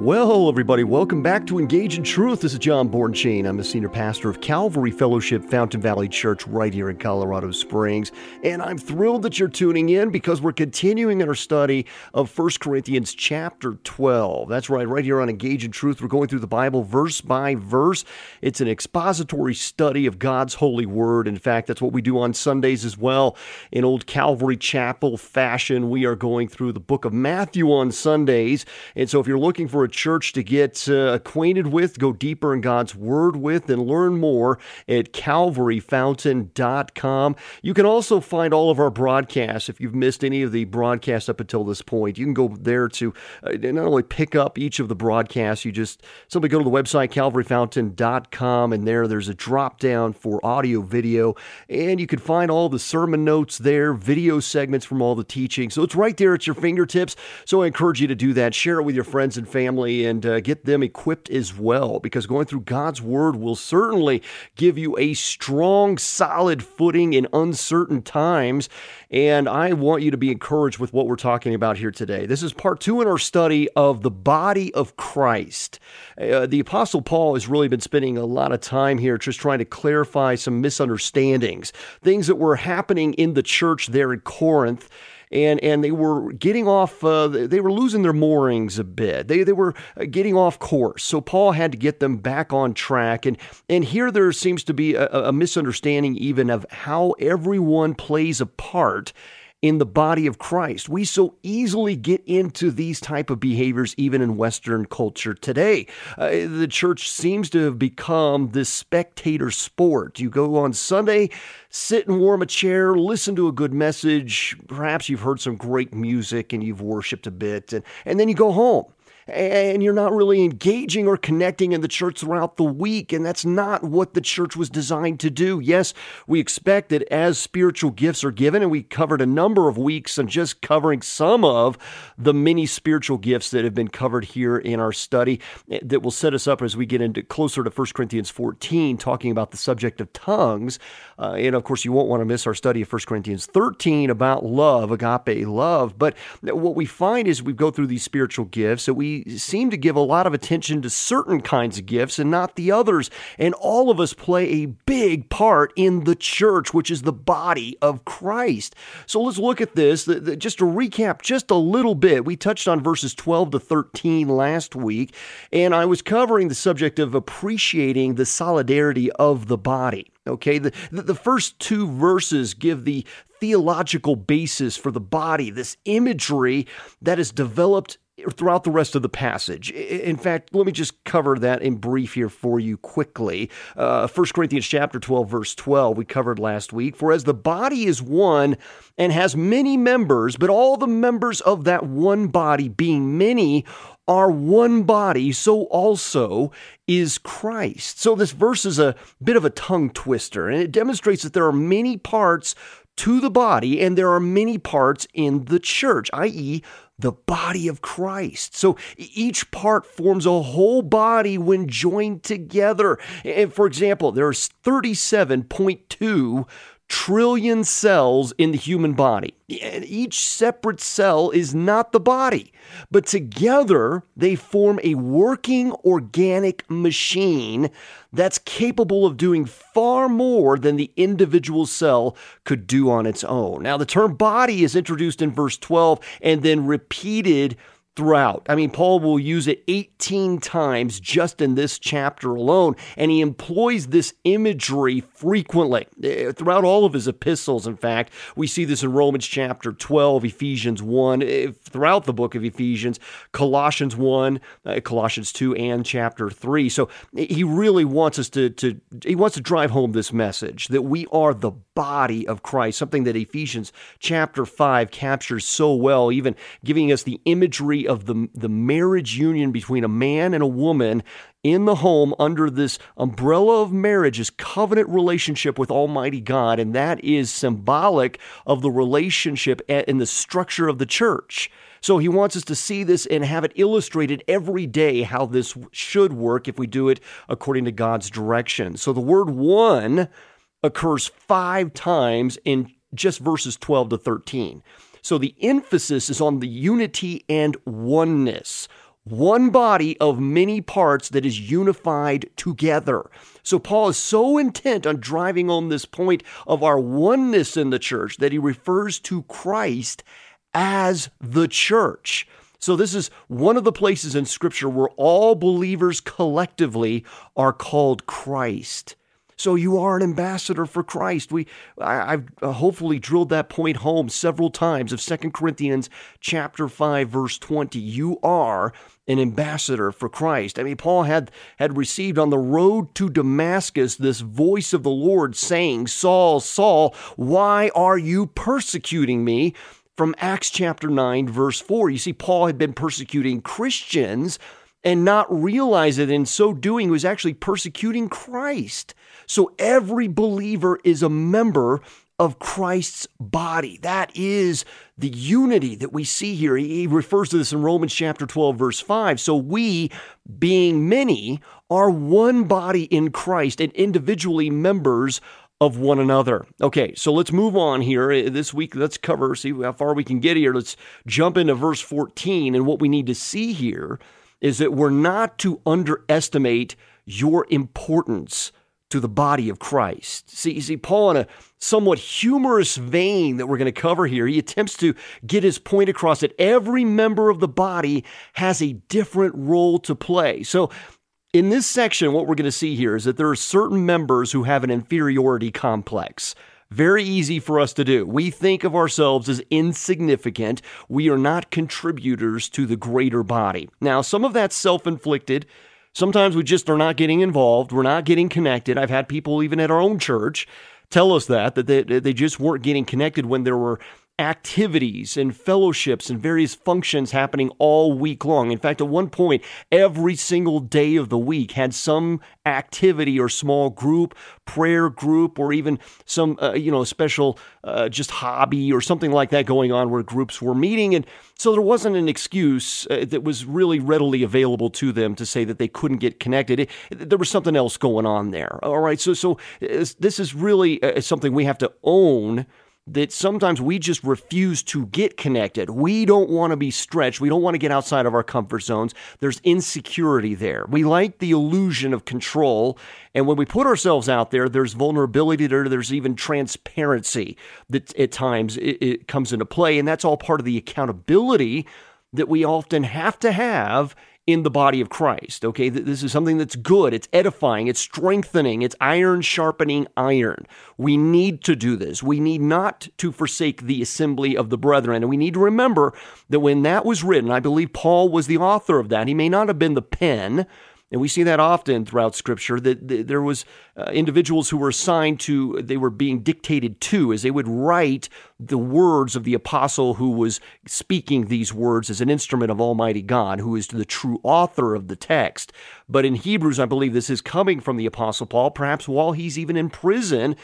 Well, everybody, welcome back to Engage in Truth. This is John Bornschein. I'm the senior pastor of Calvary Fellowship Fountain Valley Church right here in Colorado Springs. And I'm thrilled that you're tuning in because we're continuing in our study of 1 Corinthians chapter 12. That's right, right here on Engage in Truth. We're going through the Bible verse by verse. It's an expository study of God's holy word. In fact, that's what we do on Sundays as well. In old Calvary Chapel fashion, we are going through the book of Matthew on Sundays. And so if you're looking for a church to get uh, acquainted with, go deeper in God's Word with, and learn more at calvaryfountain.com. You can also find all of our broadcasts. If you've missed any of the broadcasts up until this point, you can go there to uh, not only pick up each of the broadcasts, you just simply go to the website calvaryfountain.com, and there there's a drop down for audio, video, and you can find all the sermon notes there, video segments from all the teaching. So it's right there at your fingertips. So I encourage you to do that. Share it with your friends and family family and uh, get them equipped as well because going through God's Word will certainly give you a strong, solid footing in uncertain times. And I want you to be encouraged with what we're talking about here today. This is part two in our study of the body of Christ. Uh, the Apostle Paul has really been spending a lot of time here just trying to clarify some misunderstandings, things that were happening in the church there in Corinth and and they were getting off. Uh, they were losing their moorings a bit. They they were uh, getting off course. So Paul had to get them back on track. And and here there seems to be a, a misunderstanding even of how everyone plays a part in the body of Christ. We so easily get into these type of behaviors even in Western culture today. Uh, the church seems to have become this spectator sport. You go on Sunday, sit and warm a chair, listen to a good message. Perhaps you've heard some great music and you've worshiped a bit, and, and then you go home and you're not really engaging or connecting in the church throughout the week. And that's not what the church was designed to do. Yes, we expect that as spiritual gifts are given, and we covered a number of weeks on just covering some of the many spiritual gifts that have been covered here in our study eh, that will set us up as we get into closer to 1 Corinthians 14, talking about the subject of tongues. Uh, and of course, you won't want to miss our study of 1 Corinthians 13 about love, agape love. But what we find is we go through these spiritual gifts that we seem to give a lot of attention to certain kinds of gifts and not the others. And all of us play a big part in the church, which is the body of Christ. So let's look at this. Just to recap just a little bit, we touched on verses 12 to 13 last week, and I was covering the subject of appreciating the solidarity of the body. Okay, the, the first two verses give the theological basis for the body, this imagery that is developed throughout the rest of the passage. In fact, let me just cover that in brief here for you quickly. Uh, 1 Corinthians chapter 12, verse 12, we covered last week. For as the body is one and has many members, but all the members of that one body, being many, are one body, so also is Christ. So this verse is a bit of a tongue twister, and it demonstrates that there are many parts to the body and there are many parts in the church, i.e., the body of Christ. So each part forms a whole body when joined together. And for example, there's 37.2 trillion cells in the human body. And each separate cell is not the body, but together they form a working organic machine that's capable of doing far more than the individual cell could do on its own. Now, the term body is introduced in verse 12 and then repeated throughout. I mean, Paul will use it 18 times just in this chapter alone, and he employs this imagery frequently eh, throughout all of his epistles. In fact, we see this in Romans chapter 12, Ephesians 1, eh, throughout the book of Ephesians, Colossians 1, uh, Colossians 2, and chapter 3. So he really wants us to, to, he wants to drive home this message that we are the body of Christ, something that Ephesians chapter 5 captures so well, even giving us the imagery of the, the marriage union between a man and a woman in the home under this umbrella of marriage, is covenant relationship with Almighty God, and that is symbolic of the relationship and the structure of the church. So he wants us to see this and have it illustrated every day how this should work if we do it according to God's direction. So the word one occurs five times in just verses 12 to 13. So the emphasis is on the unity and oneness one body of many parts that is unified together. So Paul is so intent on driving on this point of our oneness in the church that he refers to Christ as the church. So, this is one of the places in Scripture where all believers collectively are called Christ. So you are an ambassador for Christ. We, I, have uh, hopefully drilled that point home several times of Second Corinthians chapter 5, verse 20. You are an ambassador for Christ. I mean, Paul had, had received on the road to Damascus this voice of the Lord saying, Saul, Saul, why are you persecuting me? From Acts chapter 9, verse 4. You see, Paul had been persecuting Christians and not realize that in so doing was actually persecuting Christ. So every believer is a member of Christ's body. That is the unity that we see here. He refers to this in Romans chapter 12, verse 5. So we, being many, are one body in Christ and individually members of one another. Okay, so let's move on here. Uh, this week, let's cover, see how far we can get here. Let's jump into verse 14. And what we need to see here is that we're not to underestimate your importance to the body of Christ. See, see, Paul, in a somewhat humorous vein that we're going to cover here, he attempts to get his point across that every member of the body has a different role to play. So, in this section, what we're going to see here is that there are certain members who have an inferiority complex. Very easy for us to do. We think of ourselves as insignificant. We are not contributors to the greater body. Now, some of that's self inflicted. Sometimes we just are not getting involved. We're not getting connected. I've had people even at our own church tell us that, that they, they just weren't getting connected when there were activities and fellowships and various functions happening all week long. In fact, at one point, every single day of the week had some activity or small group, prayer group, or even some, uh, you know, special uh, just hobby or something like that going on where groups were meeting. And so there wasn't an excuse uh, that was really readily available to them to say that they couldn't get connected. It, there was something else going on there. All right. So, so uh, this is really uh, something we have to own that sometimes we just refuse to get connected. We don't want to be stretched. We don't want to get outside of our comfort zones. There's insecurity there. We like the illusion of control. And when we put ourselves out there, there's vulnerability there. There's even transparency that at times it, it comes into play. And that's all part of the accountability that we often have to have in the body of Christ. Okay, this is something that's good, it's edifying, it's strengthening, it's iron sharpening iron. We need to do this. We need not to forsake the assembly of the brethren. And we need to remember that when that was written, I believe Paul was the author of that. He may not have been the pen, and we see that often throughout Scripture that there was uh, individuals who were assigned to, they were being dictated to as they would write the words of the apostle who was speaking these words as an instrument of Almighty God, who is the true author of the text. But in Hebrews, I believe this is coming from the apostle Paul, perhaps while he's even in prison.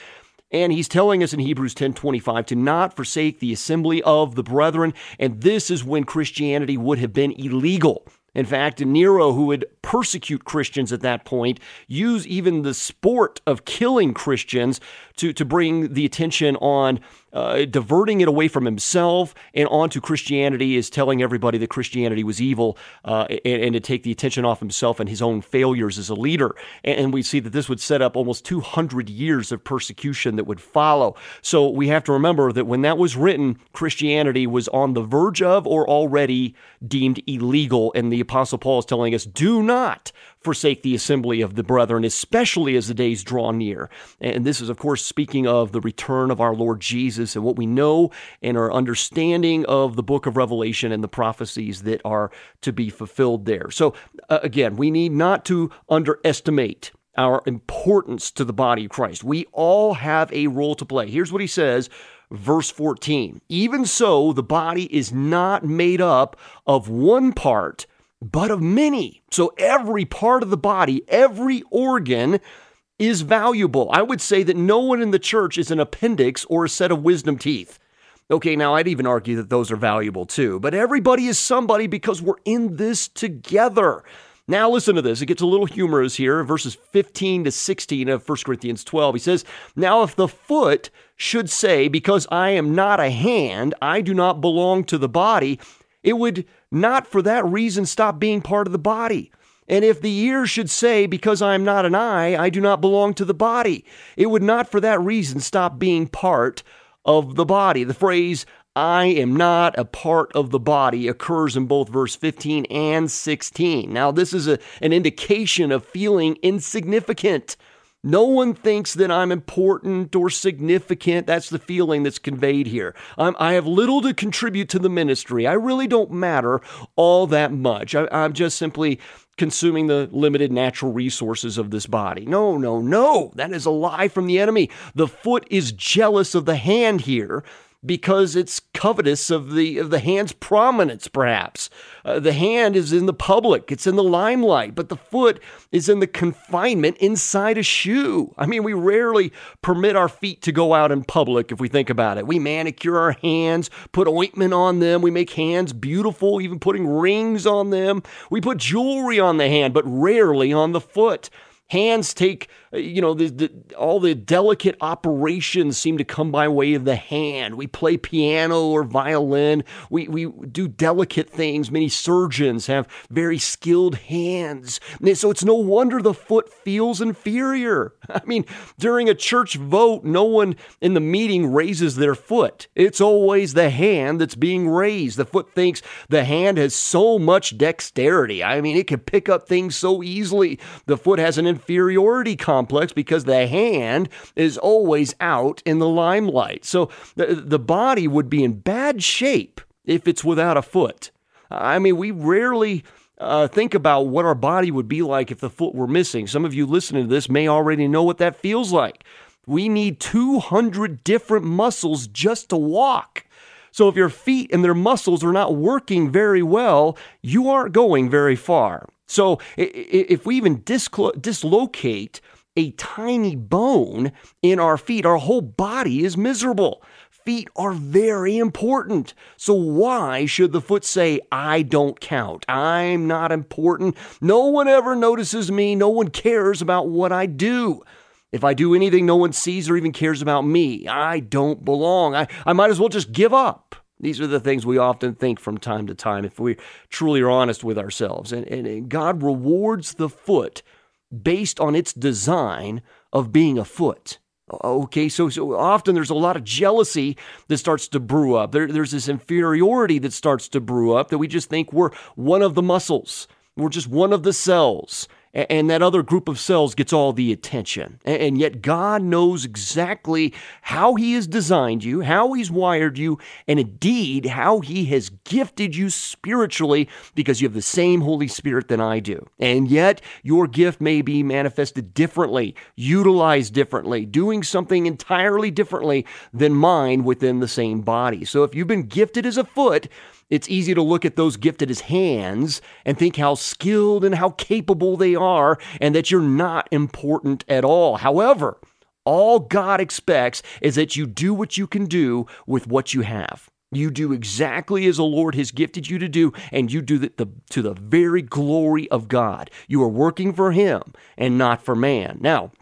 And he's telling us in Hebrews 10:25 to not forsake the assembly of the brethren, and this is when Christianity would have been illegal. In fact, Nero, who would persecute Christians at that point, use even the sport of killing Christians to, to bring the attention on uh, diverting it away from himself and onto Christianity is telling everybody that Christianity was evil uh, and, and, to take the attention off himself and his own failures as a leader. And, and we see that this would set up almost 200 years of persecution that would follow. So we have to remember that when that was written, Christianity was on the verge of or already deemed illegal. And the Apostle Paul is telling us do not forsake the assembly of the brethren, especially as the days draw near. And this is, of course, speaking of the return of our Lord Jesus and what we know and our understanding of the book of Revelation and the prophecies that are to be fulfilled there. So, uh, again, we need not to underestimate our importance to the body of Christ. We all have a role to play. Here's what he says verse 14. Even so, the body is not made up of one part, but of many. So every part of the body, every organ is valuable. I would say that no one in the church is an appendix or a set of wisdom teeth. Okay, now I'd even argue that those are valuable too, but everybody is somebody because we're in this together. Now, listen to this. It gets a little humorous here, verses 15 to 16 of 1 Corinthians 12. He says, Now, if the foot should say, Because I am not a hand, I do not belong to the body, it would not for that reason stop being part of the body. And if the ear should say, Because I am not an eye, I do not belong to the body, it would not for that reason stop being part of the body. The phrase, I am not a part of the body occurs in both verse 15 and 16. Now, this is a, an indication of feeling insignificant. No one thinks that I'm important or significant. That's the feeling that's conveyed here. I'm, i have little to contribute to the ministry. I really don't matter all that much. I, I'm just simply consuming the limited natural resources of this body. No, no, no. That is a lie from the enemy. The foot is jealous of the hand here because it's covetous of the of the hand's prominence perhaps. Uh, the hand is in the public it's in the limelight but the foot is in the confinement inside a shoe. I mean we rarely permit our feet to go out in public if we think about it. We manicure our hands put ointment on them we make hands beautiful even putting rings on them. We put jewelry on the hand but rarely on the foot. Hands take you know, the, the, all the delicate operations seem to come by way of the hand. We play piano or violin. We, we do delicate things. Many surgeons have very skilled hands. So it's no wonder the foot feels inferior. I mean, during a church vote, no one in the meeting raises their foot. It's always the hand that's being raised. The foot thinks the hand has so much dexterity. I mean, it can pick up things so easily. The foot has an inferiority complex complex because the hand is always out in the limelight. So the, the body would be in bad shape if it's without a foot. I mean, we rarely. Uh, think about what our body would be like if the foot were missing. Some of you listening to this may already know what that feels like. We need 200 different muscles just to walk. So if your feet and their muscles are not working very well, you aren't going very far. So if we even dislocate a tiny bone in our feet, our whole body is miserable. Feet are very important. So, why should the foot say, I don't count? I'm not important. No one ever notices me. No one cares about what I do. If I do anything no one sees or even cares about me, I don't belong. I, I might as well just give up. These are the things we often think from time to time if we truly are honest with ourselves. And, and God rewards the foot based on its design of being a foot. Okay, so, so often there's a lot of jealousy that starts to brew up. There, there's this inferiority that starts to brew up that we just think we're one of the muscles, we're just one of the cells and that other group of cells gets all the attention. And yet, God knows exactly how He has designed you, how He's wired you, and indeed how He has gifted you spiritually because you have the same Holy Spirit than I do. And yet, your gift may be manifested differently, utilized differently, doing something entirely differently than mine within the same body. So, if you've been gifted as a foot, it's easy to look at those gifted as hands and think how skilled and how capable they are, and that you're not important at all. However, all God expects is that you do what you can do with what you have. You do exactly as the Lord has gifted you to do, and you do the, to the very glory of God. You are working for Him and not for man. Now,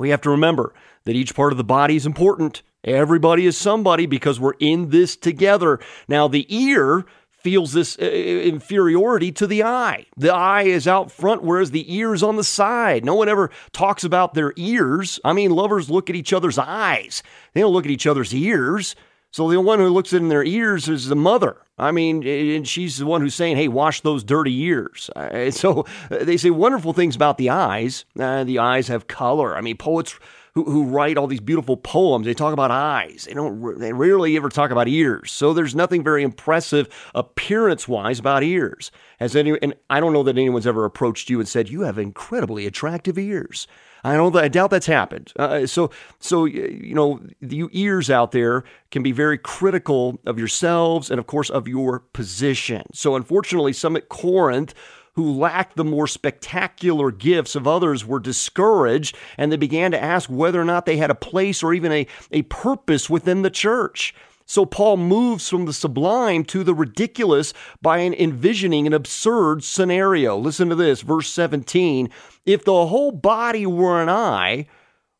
we have to remember that each part of the body is important. Everybody is somebody because we're in this together. Now, the ear feels this uh, uh, inferiority to the eye. The eye is out front, whereas the ear is on the side. No one ever talks about their ears. I mean, lovers look at each other's eyes, they don't look at each other's ears. So the one who looks in their ears is the mother. I mean, and she's the one who's saying, "Hey, wash those dirty ears." Uh, so they say wonderful things about the eyes. Uh, the eyes have color. I mean, poets who, who write all these beautiful poems. They talk about eyes. They don't. They rarely ever talk about ears. So there's nothing very impressive appearance wise about ears. Has any? And I don't know that anyone's ever approached you and said you have incredibly attractive ears. I don't. I doubt that's happened. Uh, so, so you know, you ears out there can be very critical of yourselves and, of course, of your position. So, unfortunately, some at Corinth who lacked the more spectacular gifts of others were discouraged and they began to ask whether or not they had a place or even a, a purpose within the church. So Paul moves from the sublime to the ridiculous by envisioning an absurd scenario. Listen to this, verse 17. If the whole body were an eye,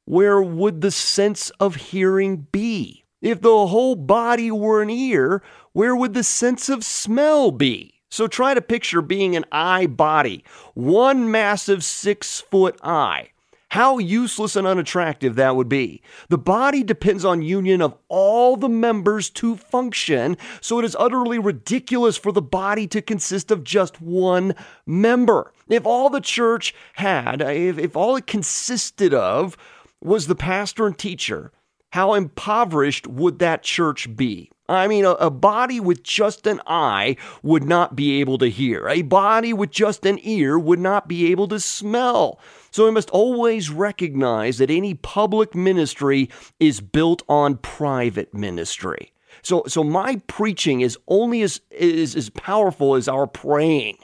where would the sense of hearing be? If the whole body were an ear, where would the sense of smell be? So try to picture being an eye body, one massive six foot eye. How useless and unattractive that would be. The body depends on union of all the members to function, so it is utterly ridiculous for the body to consist of just one member. If all the church had, if, if all it consisted of was the pastor and teacher, how impoverished would that church be? I mean, a, a, body with just an eye would not be able to hear. A body with just an ear would not be able to smell. So we must always recognize that any public ministry is built on private ministry. So, so my preaching is only as, is as powerful as our praying.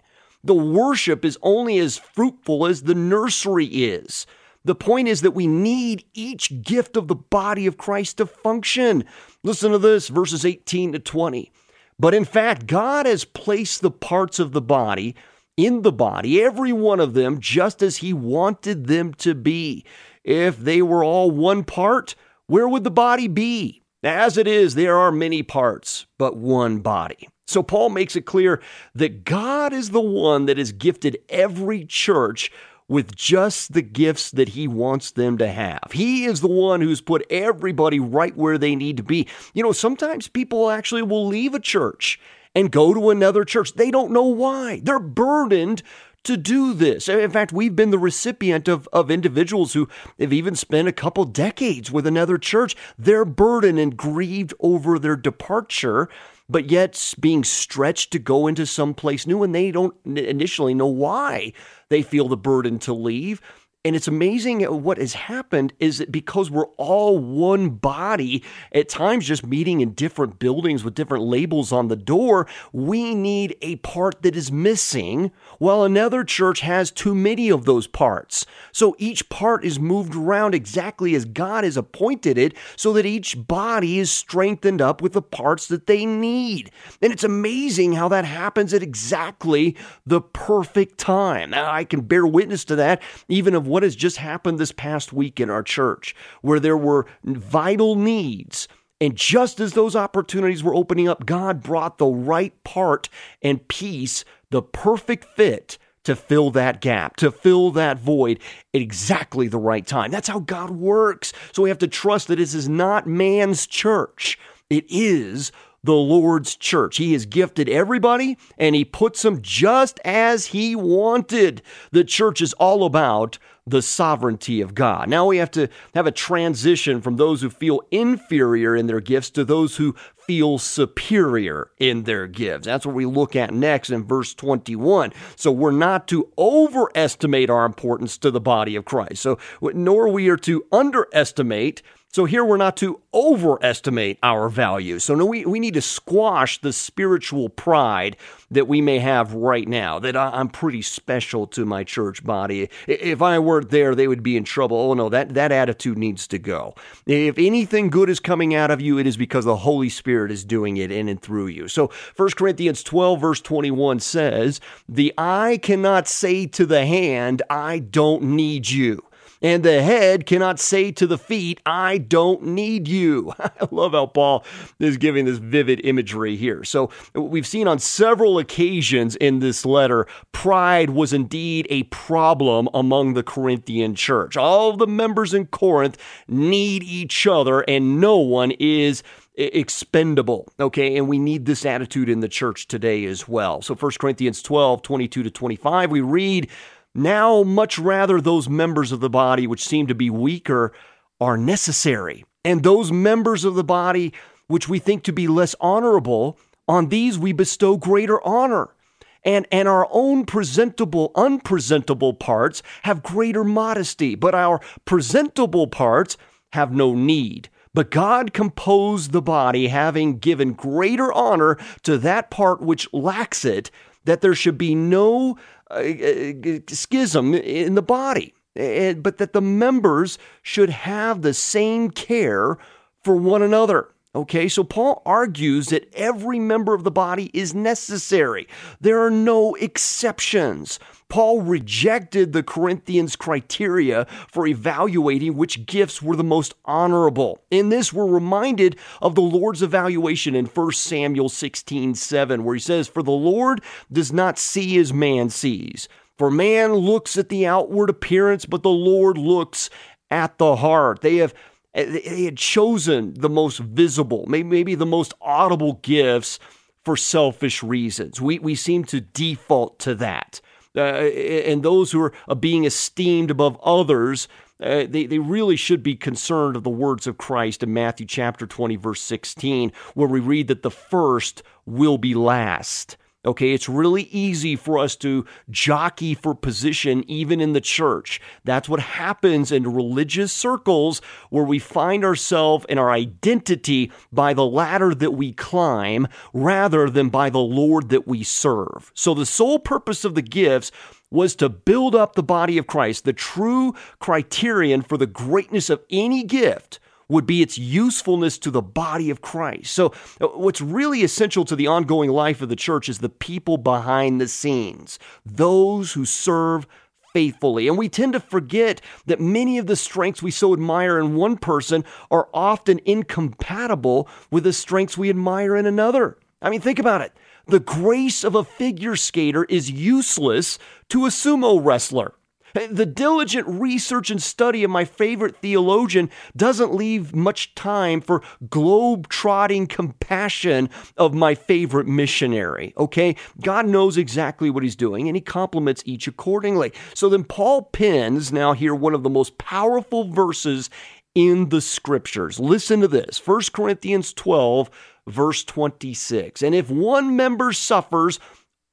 The worship is only as fruitful as the nursery is. The point is that we need each gift of the body of Christ to function. Listen to this, verses 18 to 20. But in fact, God has placed the parts of the body in the body, every one of them, just as He wanted them to be. If they were all one part, where would the body be? As it is, there are many parts, but one body. So Paul makes it clear that God is the one that has gifted every church with just the gifts that he wants them to have. He is the one who's put everybody right where they need to be. You know, sometimes people actually will leave a church and go to another church. They don't know why. They're burdened to do this. In fact, we've been the recipient of, of individuals who have even spent a couple decades with another church. They're burdened and grieved over their departure but yet being stretched to go into some place new and they don't initially know why they feel the burden to leave. And it's amazing what has happened is that because we're all one body, at times just meeting in different buildings with different labels on the door, we need a part that is missing, while another church has too many of those parts. So each part is moved around exactly as God has appointed it, so that each body is strengthened up with the parts that they need. And it's amazing how that happens at exactly the perfect time. Now, I can bear witness to that, even of what has just happened this past week in our church, where there were vital needs. And just as those opportunities were opening up, God brought the right part and piece, the perfect fit to fill that gap, to fill that void at exactly the right time. That's how God works. So we have to trust that this is not man's church, it is the Lord's church. He has gifted everybody and He puts them just as He wanted. The church is all about the sovereignty of God. Now we have to have a transition from those who feel inferior in their gifts to those who feel superior in their gifts. That's what we look at next in verse 21. So we're not to overestimate our importance to the body of Christ. So nor we are to underestimate so here we're not to overestimate our value. So no, we, we need to squash the spiritual pride that we may have right now, that I'm pretty special to my church body. If I weren't there, they would be in trouble. Oh no, that, that attitude needs to go. If anything good is coming out of you, it is because the Holy Spirit is doing it in and through you. So 1 Corinthians 12 verse 21 says, the eye cannot say to the hand, I don't need you. And the head cannot say to the feet, I don't need you. I love how Paul is giving this vivid imagery here. So we've seen on several occasions in this letter, pride was indeed a problem among the Corinthian church. All the members in Corinth need each other, and no one is expendable. Okay. And we need this attitude in the church today as well. So 1 Corinthians 12, 22 to 25, we read, now, much rather, those members of the body which seem to be weaker are necessary. And those members of the body which we think to be less honorable, on these we bestow greater honor. And, and our own presentable, unpresentable parts have greater modesty, but our presentable parts have no need. But God composed the body, having given greater honor to that part which lacks it, that there should be no uh, uh, schism in the body, but that the members should have the same care for one another. Okay, so Paul argues that every member of the body is necessary. There are no exceptions. Paul rejected the Corinthians' criteria for evaluating which gifts were the most honorable. In this, we're reminded of the Lord's evaluation in 1 Samuel 16 7, where he says, For the Lord does not see as man sees. For man looks at the outward appearance, but the Lord looks at the heart. They have they had chosen the most visible, maybe the most audible gifts for selfish reasons. We, we seem to default to that. Uh, and those who are uh, being esteemed above others, uh, they, they really should be concerned of the words of Christ in Matthew chapter 20, verse 16, where we read that the first will be last. Okay, it's really easy for us to jockey for position even in the church. That's what happens in religious circles where we find ourselves in our identity by the ladder that we climb rather than by the Lord that we serve. So the sole purpose of the gifts was to build up the body of Christ. The true criterion for the greatness of any gift would be its usefulness to the body of Christ. So, uh, what's really essential to the ongoing life of the church is the people behind the scenes, those who serve faithfully. And we tend to forget that many of the strengths we so admire in one person are often incompatible with the strengths we admire in another. I mean, think about it. The grace of a figure skater is useless to a sumo wrestler. The diligent research and study of my favorite theologian doesn't leave much time for globe-trotting compassion of my favorite missionary. Okay? God knows exactly what he's doing and he complements each accordingly. So then Paul pins now here one of the most powerful verses in the scriptures. Listen to this 1 Corinthians 12, verse 26. And if one member suffers,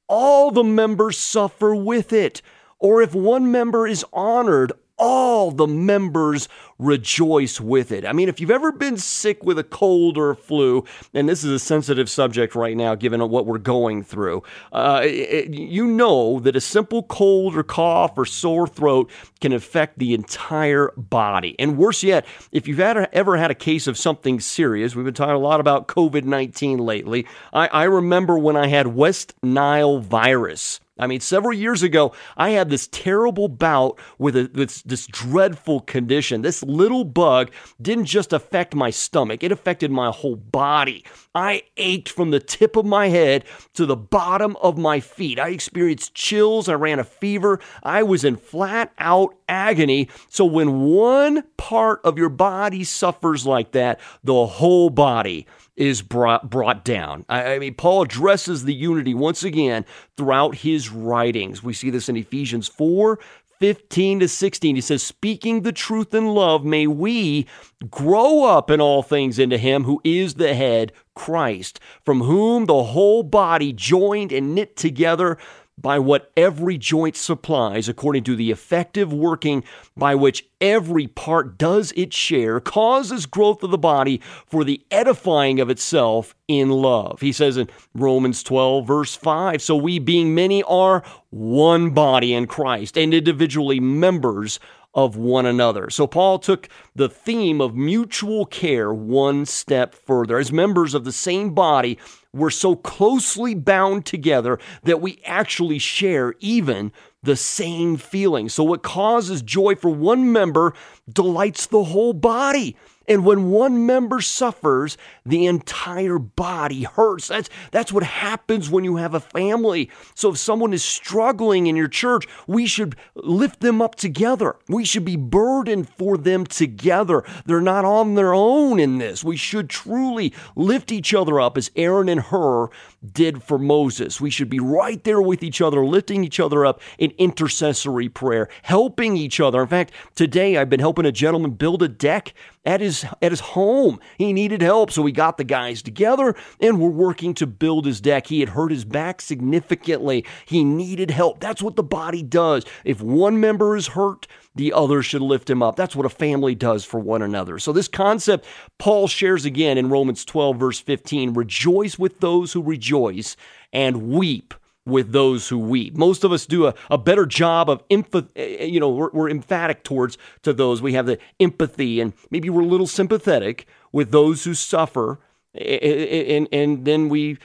all the members suffer with it or if one member is honored, all the members rejoice with it. I mean, if you've ever been sick with a cold or a flu, and this is a sensitive subject right now given what we're going through, uh, it, you know that a simple cold or cough or sore throat can affect the entire body. And worse yet, if you've had ever had a case of something serious, we've been talking a lot about COVID 19 lately. I, I remember when I had West Nile virus. I mean, several years ago, I had this terrible bout with a, this, this dreadful condition. This little bug didn't just affect my stomach, it affected my whole body. I ached from the tip of my head to the bottom of my feet. I experienced chills. I ran a fever. I was in flat out agony. So, when one part of your body suffers like that, the whole body is brought, brought down. I, I mean, Paul addresses the unity once again throughout his writings. We see this in Ephesians 4 15 to 16. He says, Speaking the truth in love, may we grow up in all things into Him who is the head, Christ, from whom the whole body joined and knit together by what every joint supplies, according to the effective working by which every part does its share, causes growth of the body for the edifying of itself in love. He says in Romans 12, verse 5 So we, being many, are one body in Christ and individually members of one another. So Paul took the theme of mutual care one step further. As members of the same body, we're so closely bound together that we actually share even the same feeling. So what causes joy for one member delights the whole body. And when one member suffers, the entire body hurts. That's, that's what happens when you have a family. So if someone is struggling in your church, we should lift them up together. We should be burdened for them together. They're not on their own in this. We should truly lift each other up as Aaron and Hur did for Moses. We should be right there with each other, lifting each other up in intercessory prayer, helping each other. In fact, today I've been helping a gentleman build a deck at his at his home. He needed help, so we got the guys together and we're working to build his deck. He had hurt his back significantly. He needed help. That's what the body does. If one member is hurt, the other should lift him up. That's what a family does for one another. So, this concept Paul shares again in Romans 12, verse 15 rejoice with those who rejoice and weep with those who weep. Most of us do a, a better job of eh, eh, you know, we're, we're emphatic towards to those. We have the empathy and maybe we're a little sympathetic with those who suffer And, and then we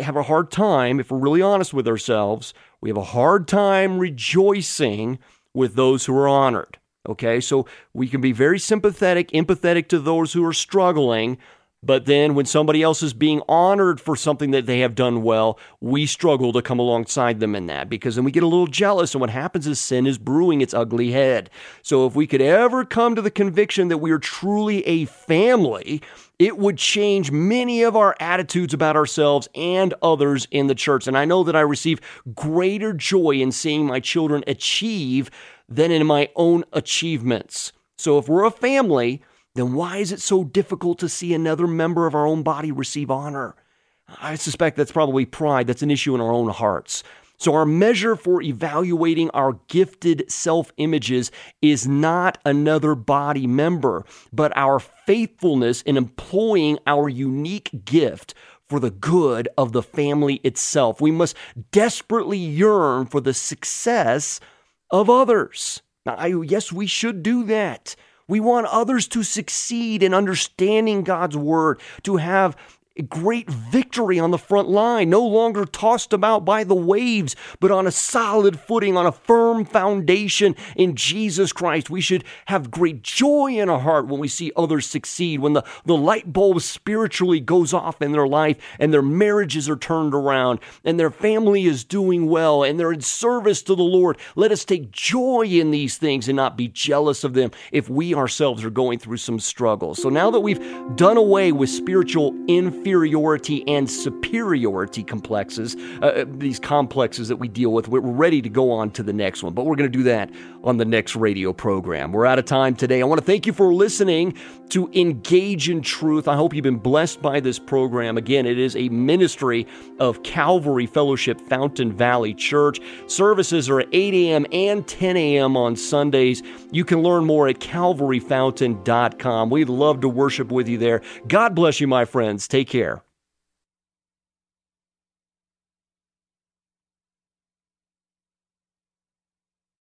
have a hard time, if we're really honest with ourselves, we have a hard time rejoicing with those who are honored. Okay, so we can be very sympathetic, empathetic to those who are struggling, but then when somebody else is being honored for something that they have done well, we struggle to come alongside them in that because then we get a little jealous. And what happens is sin is brewing its ugly head. So if we could ever come to the conviction that we are truly a family, it would change many of our attitudes about ourselves and others in the church. And I know that I receive greater joy in seeing my children achieve than in my own achievements. So if we're a family, then why is it so difficult to see another member of our own body receive honor? I suspect that's probably pride. That's an issue in our own hearts. So, our measure for evaluating our gifted self images is not another body member, but our faithfulness in employing our unique gift for the good of the family itself. We must desperately yearn for the success of others. Now, I, yes, we should do that. We want others to succeed in understanding God's word, to have great victory on the front line, no longer tossed about by the waves, but on a solid footing, on a firm foundation in Jesus Christ. We should have great joy in our heart when we see others succeed, when the, the light bulb spiritually goes off in their life and their marriages are turned around and their family is doing well and they're in service to the Lord. Let us take joy in these things and not be jealous of them if we ourselves are going through some struggles. So now that we've done away with spiritual influence, inferiority and superiority complexes, uh, uh, these complexes that we deal with. We're ready to go on to the next one, but we're going to do that on the next radio program. We're out of time today. I want to thank you for listening to Engage in Truth. I hope you've been blessed by this program. Again, it is a ministry of Calvary Fellowship Fountain Valley Church. Services are at 8 a.m. and 10 a.m. on Sundays. You can learn more at calvaryfountain.com. We'd love to worship with you there. God bless you, my friends. Take care.